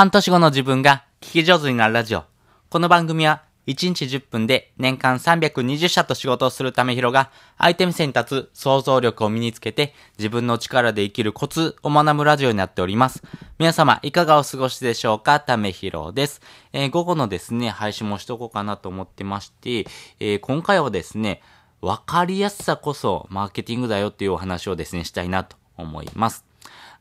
半年後の自分が聞き上手になるラジオ。この番組は1日10分で年間320社と仕事をするためひろが相手目線に立つ想像力を身につけて自分の力で生きるコツを学ぶラジオになっております。皆様いかがお過ごしでしょうか？ためひろです。えー午後のですね、配信もしとこうかなと思ってまして、えー今回はですね、わかりやすさこそマーケティングだよっていうお話をですね、したいなと思います。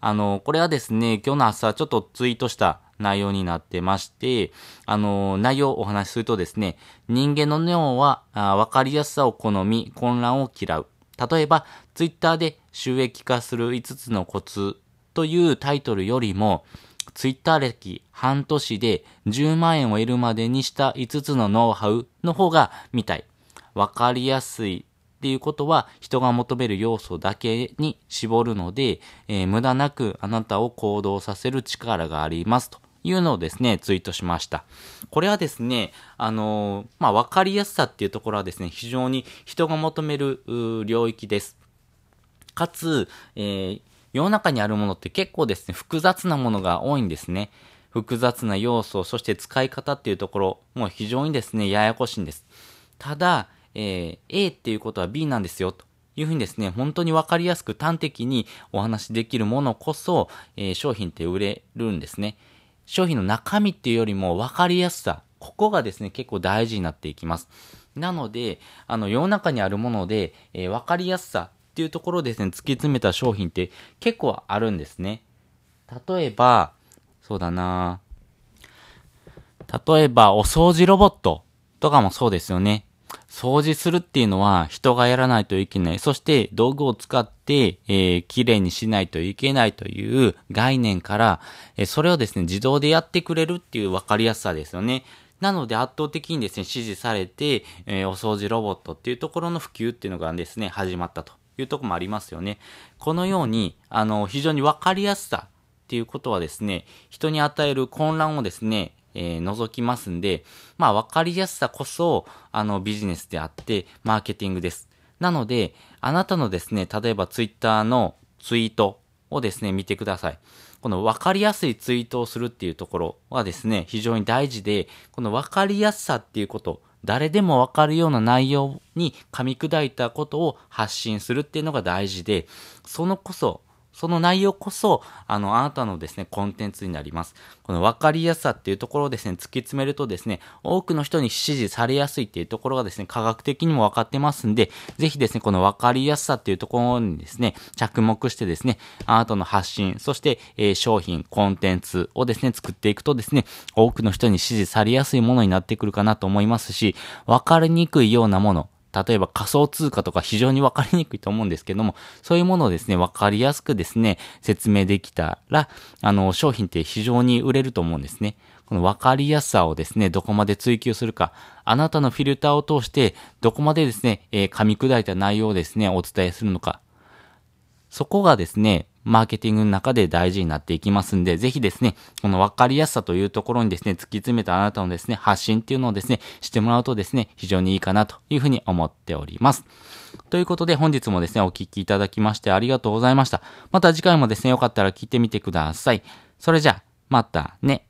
あの、これはですね、今日の朝ちょっとツイートした内容になってまして、あの、内容をお話しするとですね、人間の脳はあ分かりやすさを好み、混乱を嫌う。例えば、ツイッターで収益化する5つのコツというタイトルよりも、ツイッター歴半年で10万円を得るまでにした5つのノウハウの方が見たい。わかりやすいっていうことは人が求める要素だけに絞るので、えー無駄なくあなたを行動させる力がありますというのをですね、ツイートしました。これはですね、あのーまあ、わかりやすさっていうところはですね、非常に人が求める領域です。かつ、えー世の中にあるものって結構ですね、複雑なものが多いんですね。複雑な要素、そして使い方っていうところ、もう非常にですね、ややこしいんです。ただ、えー A っていうことは B なんですよ、というふうにですね、本当にわかりやすく端的にお話しできるものこそ、えー商品って売れるんですね。商品の中身っていうよりも分かりやすさ、ここがですね、結構大事になっていきます。なので、あの、世の中にあるもので、えー分かりやすさっていうところですね、突き詰めた商品って結構あるんですね。例えば、そうだな例えば、お掃除ロボットとかもそうですよね。掃除するっていうのは人がやらないといけない。そして道具を使って、えー、綺麗にしないといけないという概念から、えーそれをですね、自動でやってくれるっていう分かりやすさですよね。なので圧倒的にですね、支持されて、えーお掃除ロボットっていうところの普及っていうのがですね、始まったというところもありますよね。このように、あの、非常に分かりやすさっていうことはですね、人に与える混乱をですね、えー除きますんで、まあ分かりやすさこそ、あのビジネスであって、マーケティングです。なので、あなたのですね、例えばツイッターのツイートをですね、見てください。この分かりやすいツイートをするっていうところはですね、非常に大事で、この分かりやすさっていうこと、誰でも分かるような内容に噛み砕いたことを発信するっていうのが大事で、そのこそ、その内容こそ、あの、あなたのですね、コンテンツになります。この分かりやすさっていうところをですね、突き詰めるとですね、多くの人に支持されやすいっていうところがですね、科学的にも分かってますんで、ぜひですね、この分かりやすさっていうところにですね、着目してですね、あなたの発信、そして、えー商品、コンテンツをですね、作っていくとですね、多くの人に支持されやすいものになってくるかなと思いますし、分かりにくいようなもの、例えば仮想通貨とか非常に分かりにくいと思うんですけども、そういうものをですね、分かりやすくですね、説明できたら、あの、商品って非常に売れると思うんですね。この分かりやすさをですね、どこまで追求するか、あなたのフィルターを通して、どこまでですね、えー噛み砕いた内容をですね、お伝えするのか、そこがですね、マーケティングの中で大事になっていきますんで、ぜひですね、この分かりやすさというところにですね、突き詰めたあなたのですね、発信っていうのをですね、してもらうとですね、非常にいいかなというふうに思っております。ということで本日もですね、お聞きいただきましてありがとうございました。また次回もですね、よかったら聞いてみてください。それじゃあ、またね。